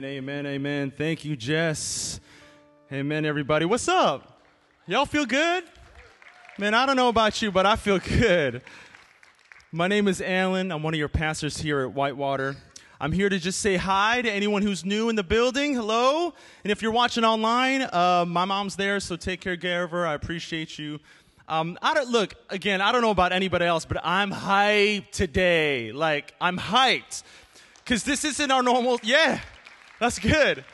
Amen, amen, amen. Thank you, Jess. Amen, everybody. What's up? Y'all feel good? Man, I don't know about you, but I feel good. My name is Allen. I'm one of your pastors here at Whitewater. I'm here to just say hi to anyone who's new in the building. Hello. And if you're watching online, uh, my mom's there, so take care of her. I appreciate you. Um, I don't, look, again, I don't know about anybody else, but I'm hyped today. Like, I'm hyped. Because this isn't our normal, yeah, that's good.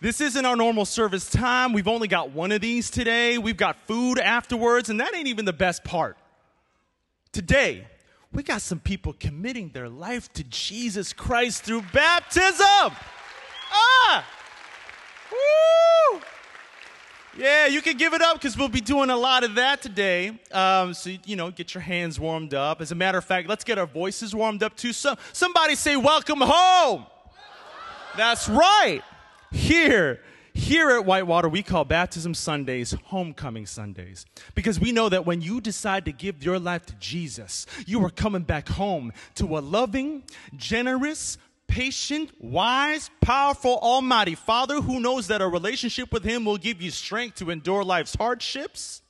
This isn't our normal service time. We've only got one of these today. We've got food afterwards, and that ain't even the best part. Today, we got some people committing their life to Jesus Christ through baptism. Ah! Woo! Yeah, you can give it up because we'll be doing a lot of that today. Um, so, you know, get your hands warmed up. As a matter of fact, let's get our voices warmed up too. So, somebody say, Welcome home. That's right. Here here at Whitewater, we call baptism Sundays homecoming Sundays because we know that when you decide to give your life to Jesus, you are coming back home to a loving, generous, patient, wise, powerful, almighty Father who knows that a relationship with Him will give you strength to endure life's hardships.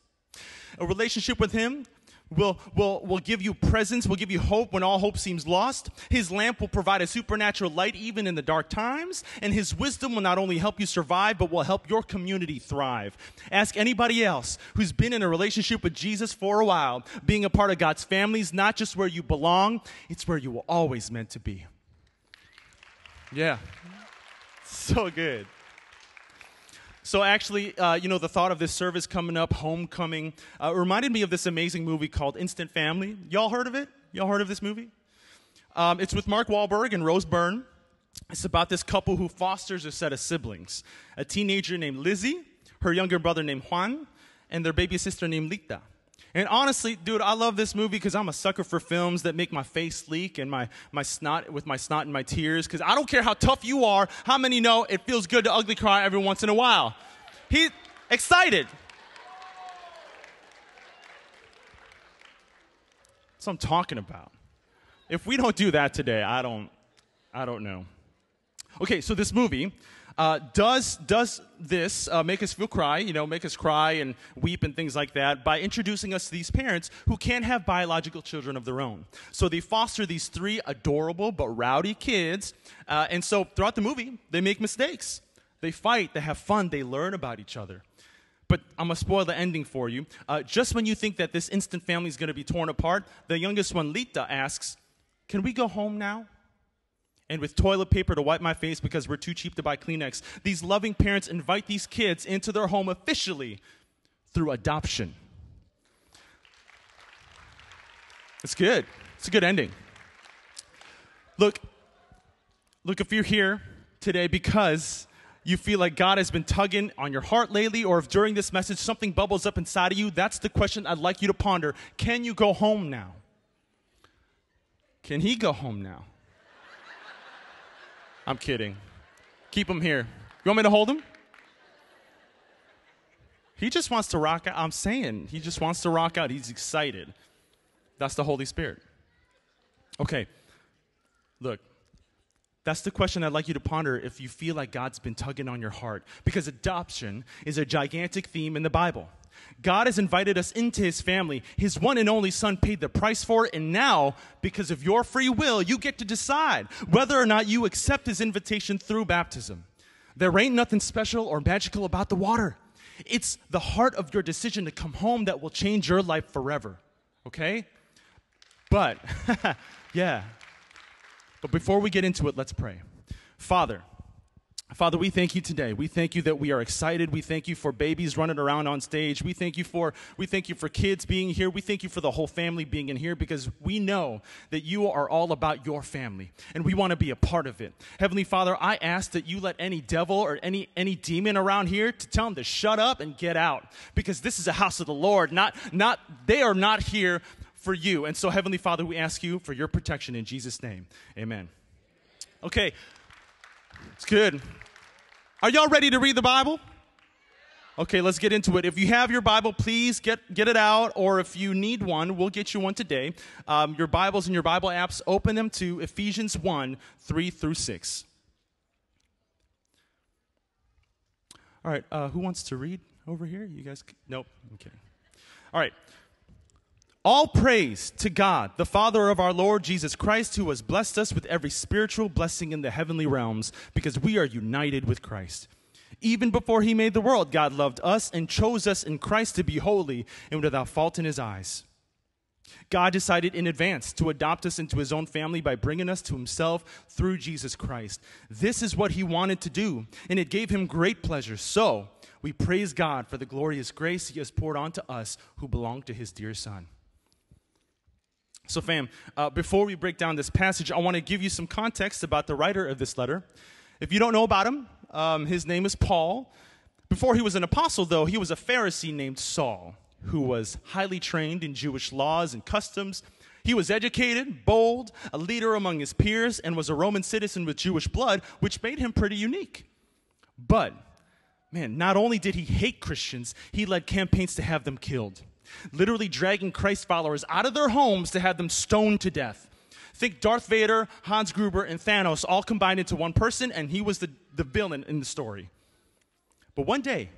A relationship with Him will, will, will give you presence, will give you hope when all hope seems lost. His lamp will provide a supernatural light even in the dark times. And His wisdom will not only help you survive, but will help your community thrive. Ask anybody else who's been in a relationship with Jesus for a while. Being a part of God's family is not just where you belong, it's where you were always meant to be. Yeah. So good. So actually, uh, you know, the thought of this service coming up, homecoming, uh, reminded me of this amazing movie called Instant Family. Y'all heard of it? Y'all heard of this movie? Um, it's with Mark Wahlberg and Rose Byrne. It's about this couple who fosters a set of siblings: a teenager named Lizzie, her younger brother named Juan, and their baby sister named Lita. And honestly, dude, I love this movie because I'm a sucker for films that make my face leak and my, my snot with my snot and my tears. Because I don't care how tough you are, how many know it feels good to ugly cry every once in a while. He excited. That's what I'm talking about. If we don't do that today, I don't I don't know. Okay, so this movie uh, does, does this uh, make us feel cry, you know, make us cry and weep and things like that by introducing us to these parents who can't have biological children of their own. So they foster these three adorable but rowdy kids. Uh, and so throughout the movie, they make mistakes. They fight, they have fun, they learn about each other. But I'm gonna spoil the ending for you. Uh, just when you think that this instant family is gonna be torn apart, the youngest one, Lita, asks, Can we go home now? And with toilet paper to wipe my face because we're too cheap to buy Kleenex. These loving parents invite these kids into their home officially through adoption. It's good. It's a good ending. Look, look, if you're here today because you feel like God has been tugging on your heart lately, or if during this message something bubbles up inside of you, that's the question I'd like you to ponder. Can you go home now? Can he go home now? I'm kidding. Keep him here. You want me to hold him? He just wants to rock out. I'm saying, he just wants to rock out. He's excited. That's the Holy Spirit. Okay, look, that's the question I'd like you to ponder if you feel like God's been tugging on your heart. Because adoption is a gigantic theme in the Bible. God has invited us into his family. His one and only son paid the price for it, and now, because of your free will, you get to decide whether or not you accept his invitation through baptism. There ain't nothing special or magical about the water. It's the heart of your decision to come home that will change your life forever. Okay? But, yeah. But before we get into it, let's pray. Father, Father, we thank you today. We thank you that we are excited. We thank you for babies running around on stage. We thank you for we thank you for kids being here. We thank you for the whole family being in here because we know that you are all about your family and we want to be a part of it. Heavenly Father, I ask that you let any devil or any any demon around here to tell them to shut up and get out because this is a house of the Lord. Not not they are not here for you. And so Heavenly Father, we ask you for your protection in Jesus name. Amen. Okay. It's good. Are y'all ready to read the Bible? Okay, let's get into it. If you have your Bible, please get, get it out, or if you need one, we'll get you one today. Um, your Bibles and your Bible apps, open them to Ephesians 1 3 through 6. All right, uh, who wants to read over here? You guys? Nope. Okay. All right. All praise to God, the Father of our Lord Jesus Christ, who has blessed us with every spiritual blessing in the heavenly realms, because we are united with Christ. Even before he made the world, God loved us and chose us in Christ to be holy and without fault in his eyes. God decided in advance to adopt us into his own family by bringing us to himself through Jesus Christ. This is what he wanted to do, and it gave him great pleasure. So, we praise God for the glorious grace he has poured onto us who belong to his dear Son. So, fam, uh, before we break down this passage, I want to give you some context about the writer of this letter. If you don't know about him, um, his name is Paul. Before he was an apostle, though, he was a Pharisee named Saul who was highly trained in Jewish laws and customs. He was educated, bold, a leader among his peers, and was a Roman citizen with Jewish blood, which made him pretty unique. But, man, not only did he hate Christians, he led campaigns to have them killed, literally dragging Christ followers out of their homes to have them stoned to death. Think Darth Vader, Hans Gruber, and Thanos all combined into one person, and he was the, the villain in the story. But one day,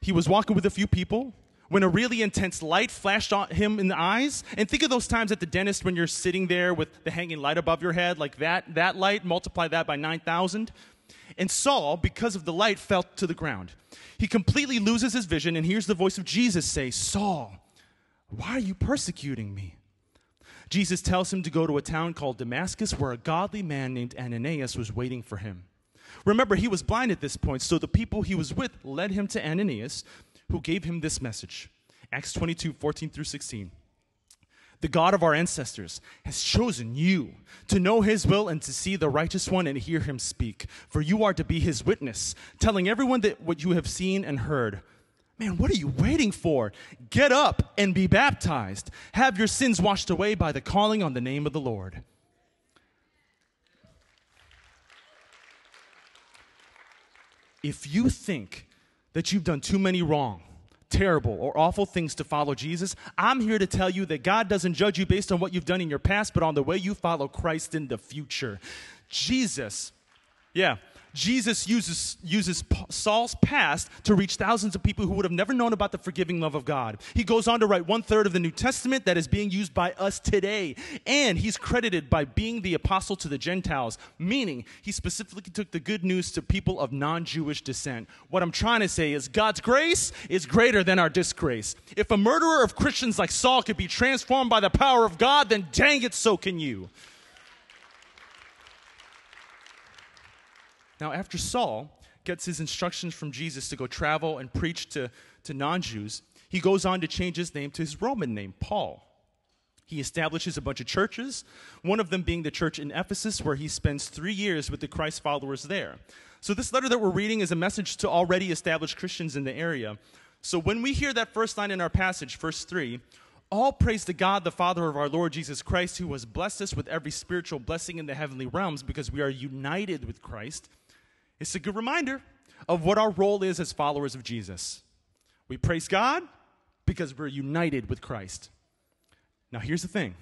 he was walking with a few people when a really intense light flashed on him in the eyes. And think of those times at the dentist when you're sitting there with the hanging light above your head, like that, that light, multiply that by 9,000. And Saul, because of the light, fell to the ground. He completely loses his vision and hears the voice of Jesus say, Saul, why are you persecuting me? Jesus tells him to go to a town called Damascus where a godly man named Ananias was waiting for him. Remember, he was blind at this point, so the people he was with led him to Ananias, who gave him this message Acts 22 14 through 16. The God of our ancestors has chosen you to know his will and to see the righteous one and hear him speak. For you are to be his witness, telling everyone that what you have seen and heard. Man, what are you waiting for? Get up and be baptized. Have your sins washed away by the calling on the name of the Lord. If you think that you've done too many wrong, terrible, or awful things to follow Jesus, I'm here to tell you that God doesn't judge you based on what you've done in your past, but on the way you follow Christ in the future. Jesus, yeah, Jesus uses, uses Saul's past to reach thousands of people who would have never known about the forgiving love of God. He goes on to write one third of the New Testament that is being used by us today. And he's credited by being the apostle to the Gentiles, meaning he specifically took the good news to people of non Jewish descent. What I'm trying to say is God's grace is greater than our disgrace. If a murderer of Christians like Saul could be transformed by the power of God, then dang it, so can you. Now, after Saul gets his instructions from Jesus to go travel and preach to, to non Jews, he goes on to change his name to his Roman name, Paul. He establishes a bunch of churches, one of them being the church in Ephesus, where he spends three years with the Christ followers there. So, this letter that we're reading is a message to already established Christians in the area. So, when we hear that first line in our passage, verse 3, all praise to God, the Father of our Lord Jesus Christ, who has blessed us with every spiritual blessing in the heavenly realms because we are united with Christ. It's a good reminder of what our role is as followers of Jesus. We praise God because we're united with Christ. Now, here's the thing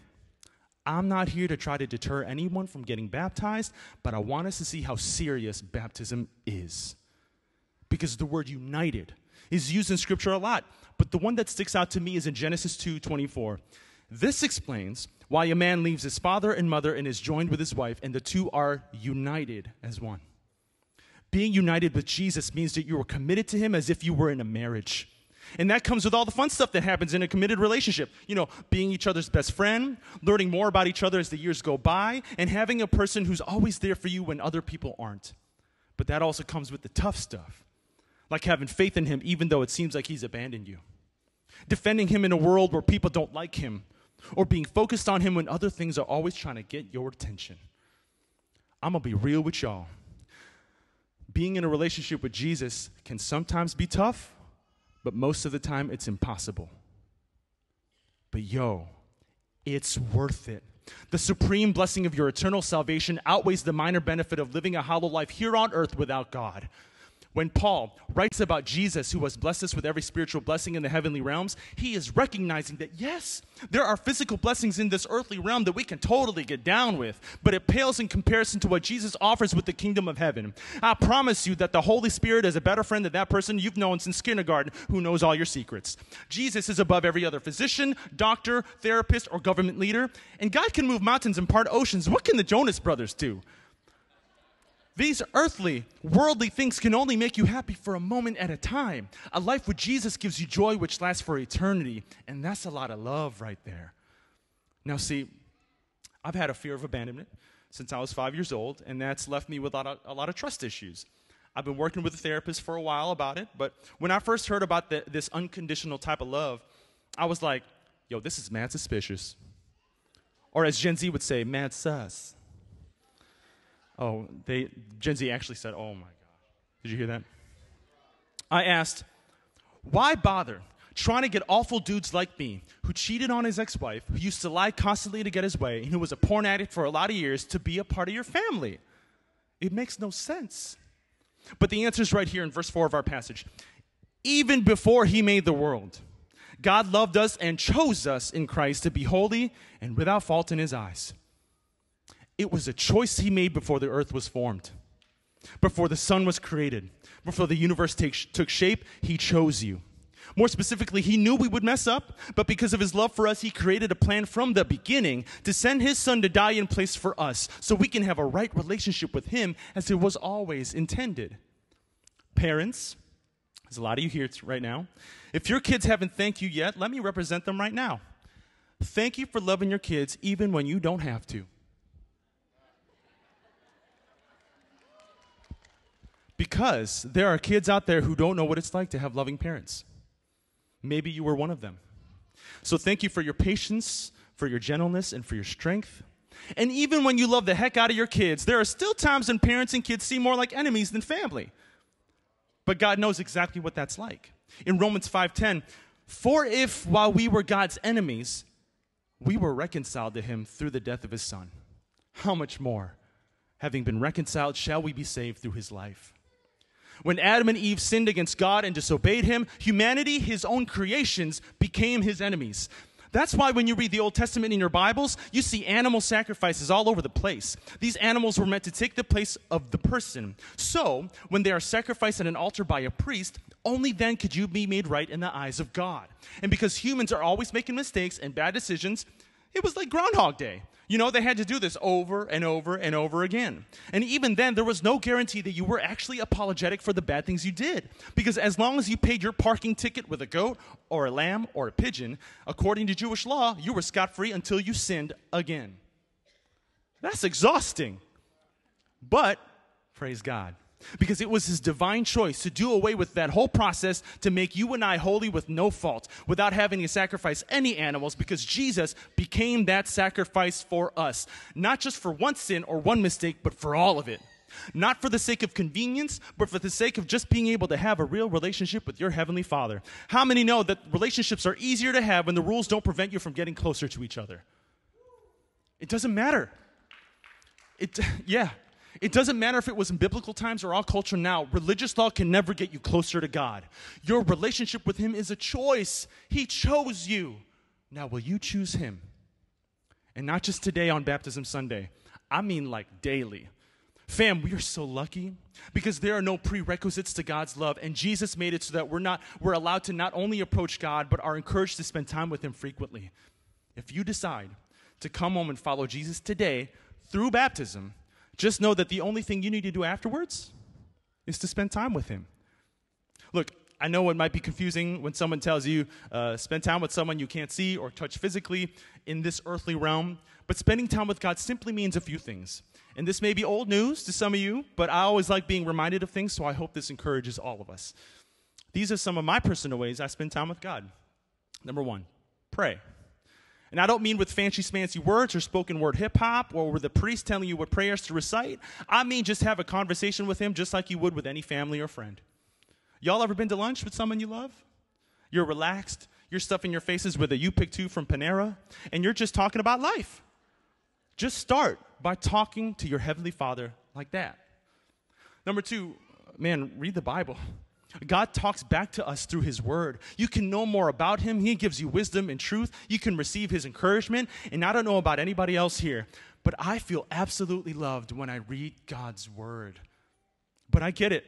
I'm not here to try to deter anyone from getting baptized, but I want us to see how serious baptism is. Because the word united is used in Scripture a lot, but the one that sticks out to me is in Genesis 2 24. This explains why a man leaves his father and mother and is joined with his wife, and the two are united as one. Being united with Jesus means that you are committed to Him as if you were in a marriage. And that comes with all the fun stuff that happens in a committed relationship. You know, being each other's best friend, learning more about each other as the years go by, and having a person who's always there for you when other people aren't. But that also comes with the tough stuff, like having faith in Him even though it seems like He's abandoned you, defending Him in a world where people don't like Him, or being focused on Him when other things are always trying to get your attention. I'm gonna be real with y'all being in a relationship with Jesus can sometimes be tough, but most of the time it's impossible. But yo, it's worth it. The supreme blessing of your eternal salvation outweighs the minor benefit of living a hollow life here on earth without God. When Paul writes about Jesus, who has blessed us with every spiritual blessing in the heavenly realms, he is recognizing that yes, there are physical blessings in this earthly realm that we can totally get down with, but it pales in comparison to what Jesus offers with the kingdom of heaven. I promise you that the Holy Spirit is a better friend than that person you've known since kindergarten who knows all your secrets. Jesus is above every other physician, doctor, therapist, or government leader, and God can move mountains and part oceans. What can the Jonas brothers do? These earthly, worldly things can only make you happy for a moment at a time. A life with Jesus gives you joy which lasts for eternity, and that's a lot of love right there. Now, see, I've had a fear of abandonment since I was five years old, and that's left me with a lot of, a lot of trust issues. I've been working with a therapist for a while about it, but when I first heard about the, this unconditional type of love, I was like, yo, this is mad suspicious. Or as Gen Z would say, mad sus. Oh, they Gen Z actually said, "Oh my gosh." Did you hear that? I asked, "Why bother trying to get awful dudes like me who cheated on his ex-wife, who used to lie constantly to get his way, and who was a porn addict for a lot of years to be a part of your family?" It makes no sense. But the answer is right here in verse 4 of our passage. Even before he made the world, God loved us and chose us in Christ to be holy and without fault in his eyes. It was a choice he made before the earth was formed, before the sun was created, before the universe take, took shape. He chose you. More specifically, he knew we would mess up, but because of his love for us, he created a plan from the beginning to send his son to die in place for us so we can have a right relationship with him as it was always intended. Parents, there's a lot of you here right now. If your kids haven't thanked you yet, let me represent them right now. Thank you for loving your kids even when you don't have to. Because there are kids out there who don't know what it's like to have loving parents. Maybe you were one of them. So thank you for your patience, for your gentleness, and for your strength. And even when you love the heck out of your kids, there are still times when parents and kids seem more like enemies than family. But God knows exactly what that's like. In Romans 5:10, for if while we were God's enemies, we were reconciled to him through the death of his son, how much more, having been reconciled, shall we be saved through his life? When Adam and Eve sinned against God and disobeyed him, humanity, his own creations, became his enemies. That's why when you read the Old Testament in your Bibles, you see animal sacrifices all over the place. These animals were meant to take the place of the person. So, when they are sacrificed at an altar by a priest, only then could you be made right in the eyes of God. And because humans are always making mistakes and bad decisions, it was like Groundhog Day. You know, they had to do this over and over and over again. And even then, there was no guarantee that you were actually apologetic for the bad things you did. Because as long as you paid your parking ticket with a goat or a lamb or a pigeon, according to Jewish law, you were scot free until you sinned again. That's exhausting. But, praise God, because it was his divine choice to do away with that whole process to make you and I holy with no fault without having to sacrifice any animals because Jesus became that sacrifice for us. Not just for one sin or one mistake, but for all of it. Not for the sake of convenience, but for the sake of just being able to have a real relationship with your Heavenly Father. How many know that relationships are easier to have when the rules don't prevent you from getting closer to each other? It doesn't matter. It, yeah, it doesn't matter if it was in biblical times or our culture now, religious law can never get you closer to God. Your relationship with Him is a choice. He chose you. Now, will you choose Him? And not just today on Baptism Sunday, I mean like daily. Fam, we are so lucky because there are no prerequisites to God's love, and Jesus made it so that we're not we're allowed to not only approach God, but are encouraged to spend time with Him frequently. If you decide to come home and follow Jesus today through baptism, just know that the only thing you need to do afterwards is to spend time with Him. Look, I know it might be confusing when someone tells you, uh, spend time with someone you can't see or touch physically in this earthly realm, but spending time with God simply means a few things. And this may be old news to some of you, but I always like being reminded of things, so I hope this encourages all of us. These are some of my personal ways I spend time with God. Number one, pray. And I don't mean with fancy fancy words or spoken word hip hop or with the priest telling you what prayers to recite. I mean just have a conversation with him just like you would with any family or friend. Y'all ever been to lunch with someone you love? You're relaxed, you're stuffing your faces with a you pick two from Panera, and you're just talking about life. Just start by talking to your Heavenly Father like that. Number two, man, read the Bible. God talks back to us through His Word. You can know more about Him. He gives you wisdom and truth. You can receive His encouragement. And I don't know about anybody else here, but I feel absolutely loved when I read God's Word. But I get it.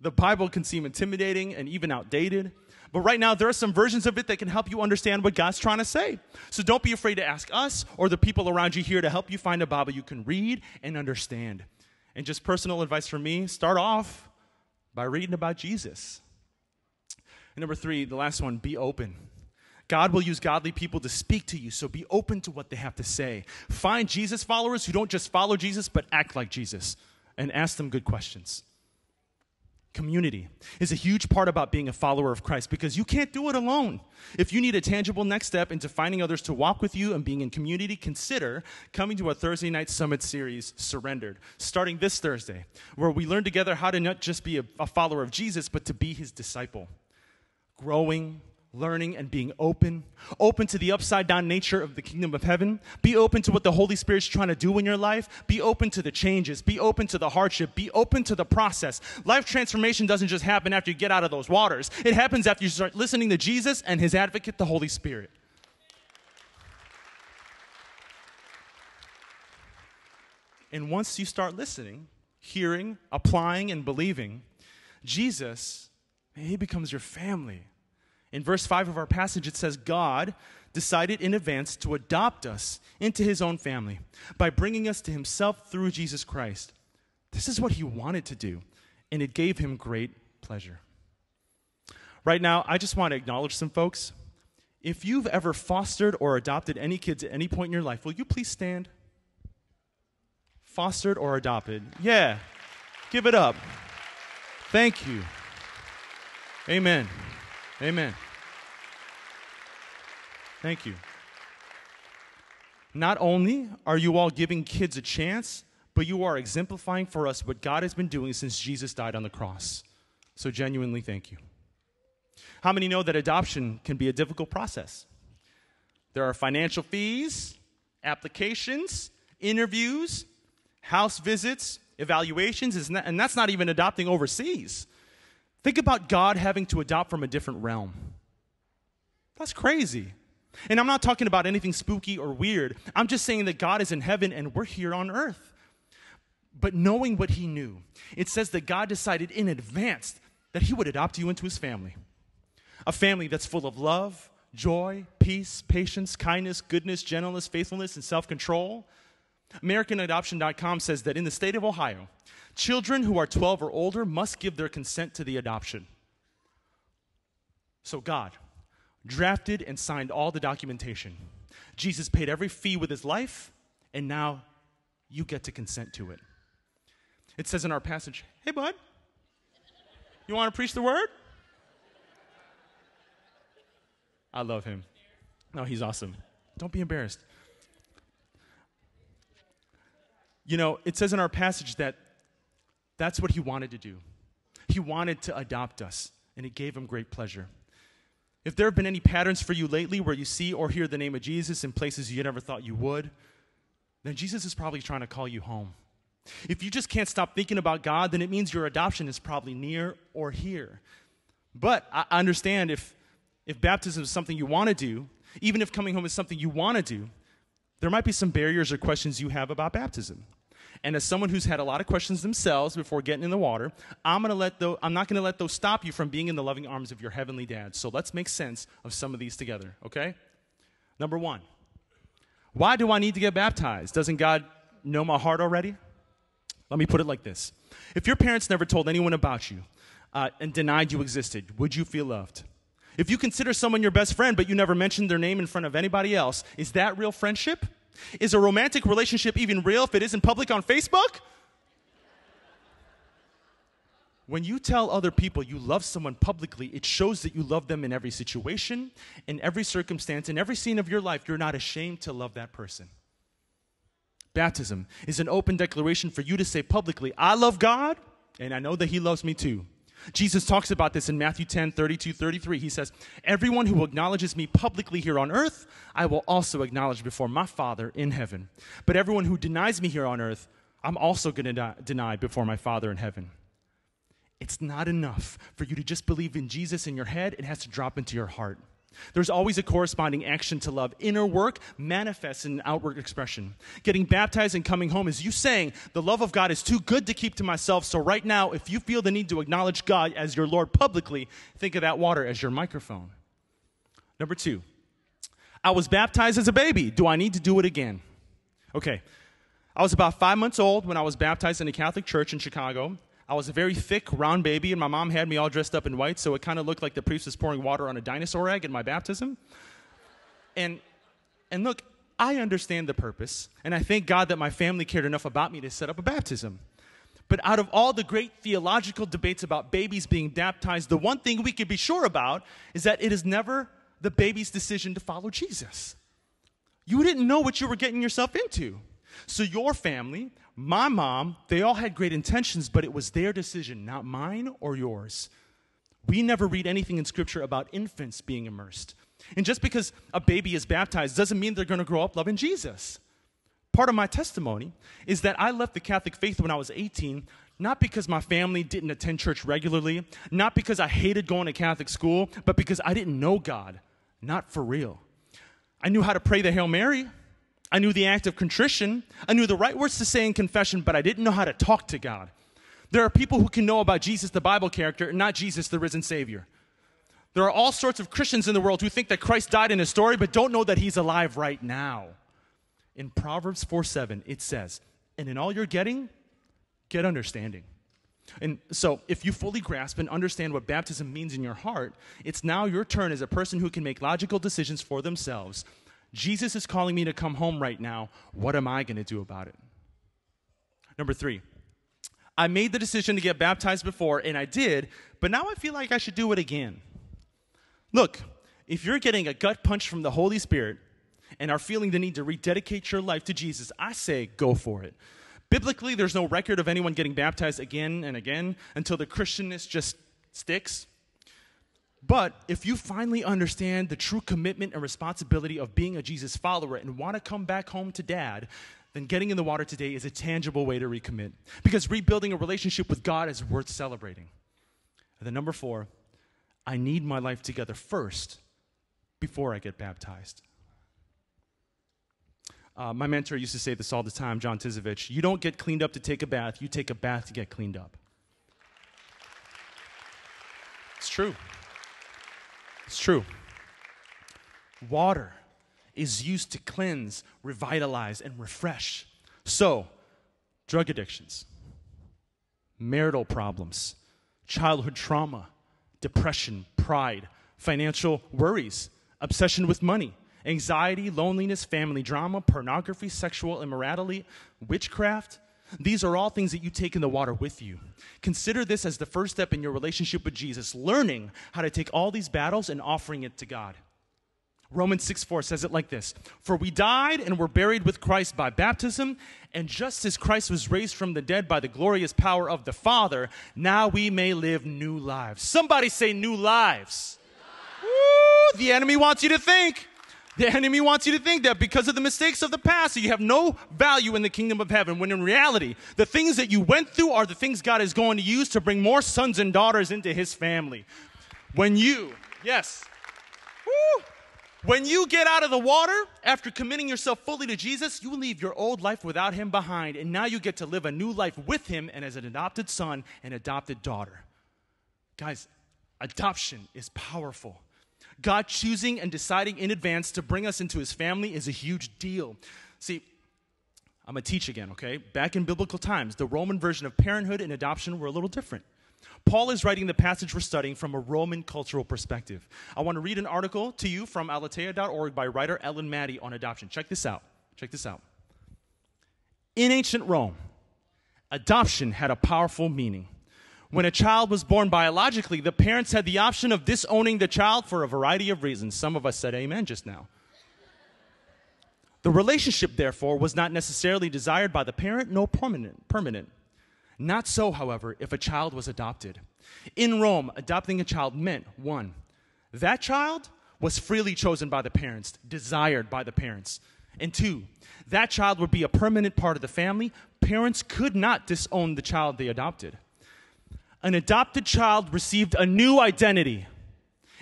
The Bible can seem intimidating and even outdated. But right now, there are some versions of it that can help you understand what God's trying to say. So don't be afraid to ask us or the people around you here to help you find a Bible you can read and understand. And just personal advice from me start off by reading about Jesus. And number three, the last one, be open. God will use godly people to speak to you, so be open to what they have to say. Find Jesus followers who don't just follow Jesus, but act like Jesus, and ask them good questions. Community is a huge part about being a follower of Christ because you can't do it alone. If you need a tangible next step into finding others to walk with you and being in community, consider coming to our Thursday night summit series, Surrendered, starting this Thursday, where we learn together how to not just be a, a follower of Jesus, but to be his disciple. Growing, learning and being open, open to the upside down nature of the kingdom of heaven. Be open to what the Holy Spirit's trying to do in your life. Be open to the changes. Be open to the hardship. Be open to the process. Life transformation doesn't just happen after you get out of those waters, it happens after you start listening to Jesus and his advocate, the Holy Spirit. And once you start listening, hearing, applying, and believing, Jesus, he becomes your family. In verse 5 of our passage, it says, God decided in advance to adopt us into his own family by bringing us to himself through Jesus Christ. This is what he wanted to do, and it gave him great pleasure. Right now, I just want to acknowledge some folks. If you've ever fostered or adopted any kids at any point in your life, will you please stand? Fostered or adopted? Yeah. Give it up. Thank you. Amen. Amen. Thank you. Not only are you all giving kids a chance, but you are exemplifying for us what God has been doing since Jesus died on the cross. So, genuinely, thank you. How many know that adoption can be a difficult process? There are financial fees, applications, interviews, house visits, evaluations, and that's not even adopting overseas. Think about God having to adopt from a different realm. That's crazy. And I'm not talking about anything spooky or weird. I'm just saying that God is in heaven and we're here on earth. But knowing what he knew, it says that God decided in advance that he would adopt you into his family. A family that's full of love, joy, peace, patience, kindness, goodness, gentleness, faithfulness, and self control. AmericanAdoption.com says that in the state of Ohio, children who are 12 or older must give their consent to the adoption. So, God, drafted and signed all the documentation. Jesus paid every fee with his life, and now you get to consent to it. It says in our passage, Hey, bud, you want to preach the word? I love him. No, he's awesome. Don't be embarrassed. You know, it says in our passage that that's what he wanted to do. He wanted to adopt us, and it gave him great pleasure. If there have been any patterns for you lately where you see or hear the name of Jesus in places you never thought you would, then Jesus is probably trying to call you home. If you just can't stop thinking about God, then it means your adoption is probably near or here. But I understand if, if baptism is something you want to do, even if coming home is something you want to do, there might be some barriers or questions you have about baptism. And as someone who's had a lot of questions themselves before getting in the water, I'm, gonna let those, I'm not going to let those stop you from being in the loving arms of your heavenly dad. So let's make sense of some of these together, okay? Number one, why do I need to get baptized? Doesn't God know my heart already? Let me put it like this If your parents never told anyone about you uh, and denied you existed, would you feel loved? If you consider someone your best friend but you never mentioned their name in front of anybody else, is that real friendship? Is a romantic relationship even real if it isn't public on Facebook? When you tell other people you love someone publicly, it shows that you love them in every situation, in every circumstance, in every scene of your life. You're not ashamed to love that person. Baptism is an open declaration for you to say publicly, I love God, and I know that He loves me too. Jesus talks about this in Matthew 10 32 33. He says, Everyone who acknowledges me publicly here on earth, I will also acknowledge before my Father in heaven. But everyone who denies me here on earth, I'm also going to deny before my Father in heaven. it's not enough for you to just believe in Jesus in your head, it has to drop into your heart. There's always a corresponding action to love. Inner work manifests in outward expression. Getting baptized and coming home is you saying, The love of God is too good to keep to myself. So, right now, if you feel the need to acknowledge God as your Lord publicly, think of that water as your microphone. Number two, I was baptized as a baby. Do I need to do it again? Okay. I was about five months old when I was baptized in a Catholic church in Chicago. I was a very thick, round baby, and my mom had me all dressed up in white, so it kind of looked like the priest was pouring water on a dinosaur egg in my baptism. And, and look, I understand the purpose, and I thank God that my family cared enough about me to set up a baptism. But out of all the great theological debates about babies being baptized, the one thing we can be sure about is that it is never the baby's decision to follow Jesus. You didn't know what you were getting yourself into. So, your family, my mom, they all had great intentions, but it was their decision, not mine or yours. We never read anything in Scripture about infants being immersed. And just because a baby is baptized doesn't mean they're going to grow up loving Jesus. Part of my testimony is that I left the Catholic faith when I was 18, not because my family didn't attend church regularly, not because I hated going to Catholic school, but because I didn't know God, not for real. I knew how to pray the Hail Mary. I knew the act of contrition. I knew the right words to say in confession, but I didn't know how to talk to God. There are people who can know about Jesus, the Bible character, and not Jesus, the risen Savior. There are all sorts of Christians in the world who think that Christ died in a story, but don't know that he's alive right now. In Proverbs 4 7, it says, And in all you're getting, get understanding. And so, if you fully grasp and understand what baptism means in your heart, it's now your turn as a person who can make logical decisions for themselves Jesus is calling me to come home right now. What am I going to do about it? Number three, I made the decision to get baptized before, and I did, but now I feel like I should do it again. Look, if you're getting a gut punch from the Holy Spirit and are feeling the need to rededicate your life to Jesus, I say go for it. Biblically, there's no record of anyone getting baptized again and again until the Christianness just sticks. But if you finally understand the true commitment and responsibility of being a Jesus follower and want to come back home to dad, then getting in the water today is a tangible way to recommit. Because rebuilding a relationship with God is worth celebrating. And then, number four, I need my life together first before I get baptized. Uh, my mentor used to say this all the time, John Tizovich you don't get cleaned up to take a bath, you take a bath to get cleaned up. It's true. It's true. Water is used to cleanse, revitalize, and refresh. So, drug addictions, marital problems, childhood trauma, depression, pride, financial worries, obsession with money, anxiety, loneliness, family drama, pornography, sexual immorality, witchcraft, these are all things that you take in the water with you. Consider this as the first step in your relationship with Jesus, learning how to take all these battles and offering it to God. Romans 6 4 says it like this For we died and were buried with Christ by baptism, and just as Christ was raised from the dead by the glorious power of the Father, now we may live new lives. Somebody say, new lives. Woo, the enemy wants you to think the enemy wants you to think that because of the mistakes of the past, you have no value in the kingdom of heaven, when in reality, the things that you went through are the things God is going to use to bring more sons and daughters into his family. When you, yes, woo, when you get out of the water after committing yourself fully to Jesus, you leave your old life without him behind, and now you get to live a new life with him and as an adopted son and adopted daughter. Guys, adoption is powerful. God choosing and deciding in advance to bring us into his family is a huge deal. See, I'm going to teach again, okay? Back in biblical times, the Roman version of parenthood and adoption were a little different. Paul is writing the passage we're studying from a Roman cultural perspective. I want to read an article to you from aleteia.org by writer Ellen Maddy on adoption. Check this out. Check this out. In ancient Rome, adoption had a powerful meaning. When a child was born biologically, the parents had the option of disowning the child for a variety of reasons. Some of us said amen just now. The relationship, therefore, was not necessarily desired by the parent, no permanent. permanent. Not so, however, if a child was adopted. In Rome, adopting a child meant one, that child was freely chosen by the parents, desired by the parents. And two, that child would be a permanent part of the family. Parents could not disown the child they adopted. An adopted child received a new identity.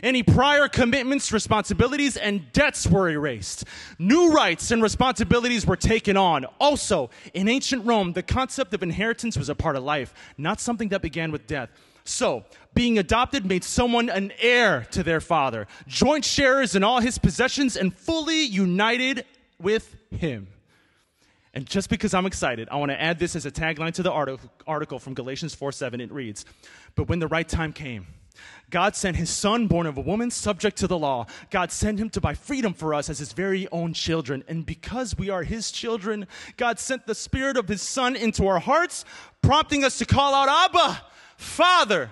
Any prior commitments, responsibilities, and debts were erased. New rights and responsibilities were taken on. Also, in ancient Rome, the concept of inheritance was a part of life, not something that began with death. So, being adopted made someone an heir to their father, joint sharers in all his possessions, and fully united with him. And just because I'm excited, I want to add this as a tagline to the article from Galatians 4 7. It reads, But when the right time came, God sent his son, born of a woman, subject to the law. God sent him to buy freedom for us as his very own children. And because we are his children, God sent the spirit of his son into our hearts, prompting us to call out, Abba, Father.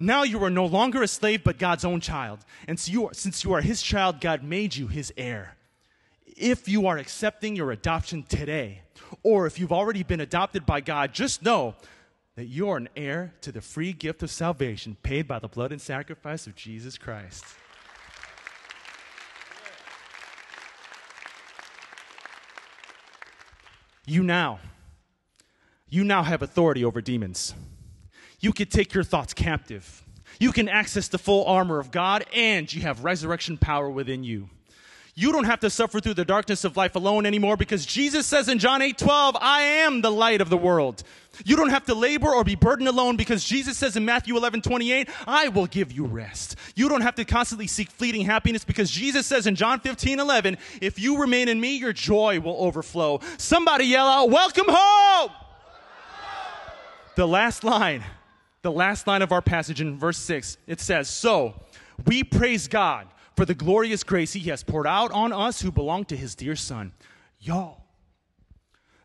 Now you are no longer a slave, but God's own child. And so you are, since you are his child, God made you his heir if you are accepting your adoption today, or if you've already been adopted by God, just know that you're an heir to the free gift of salvation paid by the blood and sacrifice of Jesus Christ. You now, you now have authority over demons. You can take your thoughts captive. You can access the full armor of God, and you have resurrection power within you. You don't have to suffer through the darkness of life alone anymore because Jesus says in John 8 12, I am the light of the world. You don't have to labor or be burdened alone because Jesus says in Matthew 11 28, I will give you rest. You don't have to constantly seek fleeting happiness because Jesus says in John 15 11, if you remain in me, your joy will overflow. Somebody yell out, Welcome home! The last line, the last line of our passage in verse 6, it says, So we praise God for the glorious grace he has poured out on us who belong to his dear son. Y'all,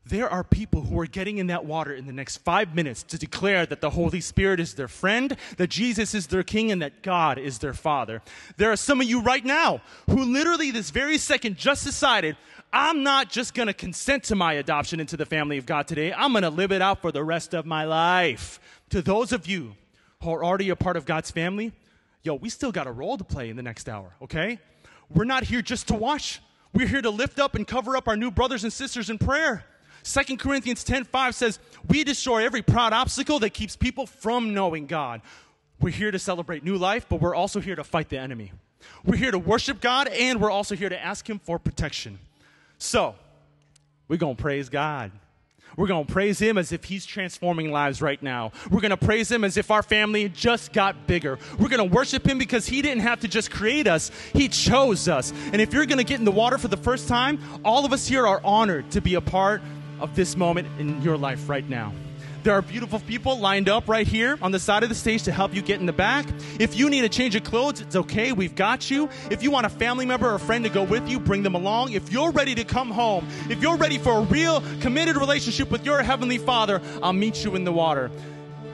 there are people who are getting in that water in the next five minutes to declare that the Holy Spirit is their friend, that Jesus is their king, and that God is their father. There are some of you right now who literally this very second just decided, I'm not just going to consent to my adoption into the family of God today. I'm going to live it out for the rest of my life. To those of you who are already a part of God's family, yo, we still got a role to play in the next hour, okay? We're not here just to watch. We're here to lift up and cover up our new brothers and sisters in prayer. 2 Corinthians 10:5 says, "We destroy every proud obstacle that keeps people from knowing God." We're here to celebrate new life, but we're also here to fight the enemy. We're here to worship God and we're also here to ask him for protection. So, we're going to praise God. We're going to praise Him as if He's transforming lives right now. We're going to praise Him as if our family just got bigger. We're going to worship Him because He didn't have to just create us, He chose us. And if you're going to get in the water for the first time, all of us here are honored to be a part of this moment in your life right now. There are beautiful people lined up right here on the side of the stage to help you get in the back. If you need a change of clothes, it's okay. We've got you. If you want a family member or a friend to go with you, bring them along. If you're ready to come home, if you're ready for a real committed relationship with your Heavenly Father, I'll meet you in the water.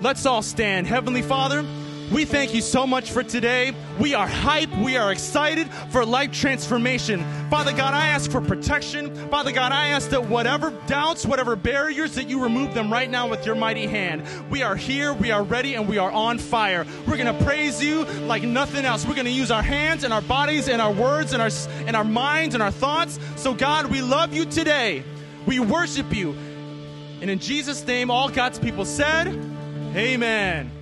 Let's all stand. Heavenly Father, we thank you so much for today. We are hype. We are excited for life transformation. Father God, I ask for protection. Father God, I ask that whatever doubts, whatever barriers, that you remove them right now with your mighty hand. We are here, we are ready, and we are on fire. We're going to praise you like nothing else. We're going to use our hands and our bodies and our words and our, and our minds and our thoughts. So, God, we love you today. We worship you. And in Jesus' name, all God's people said, Amen.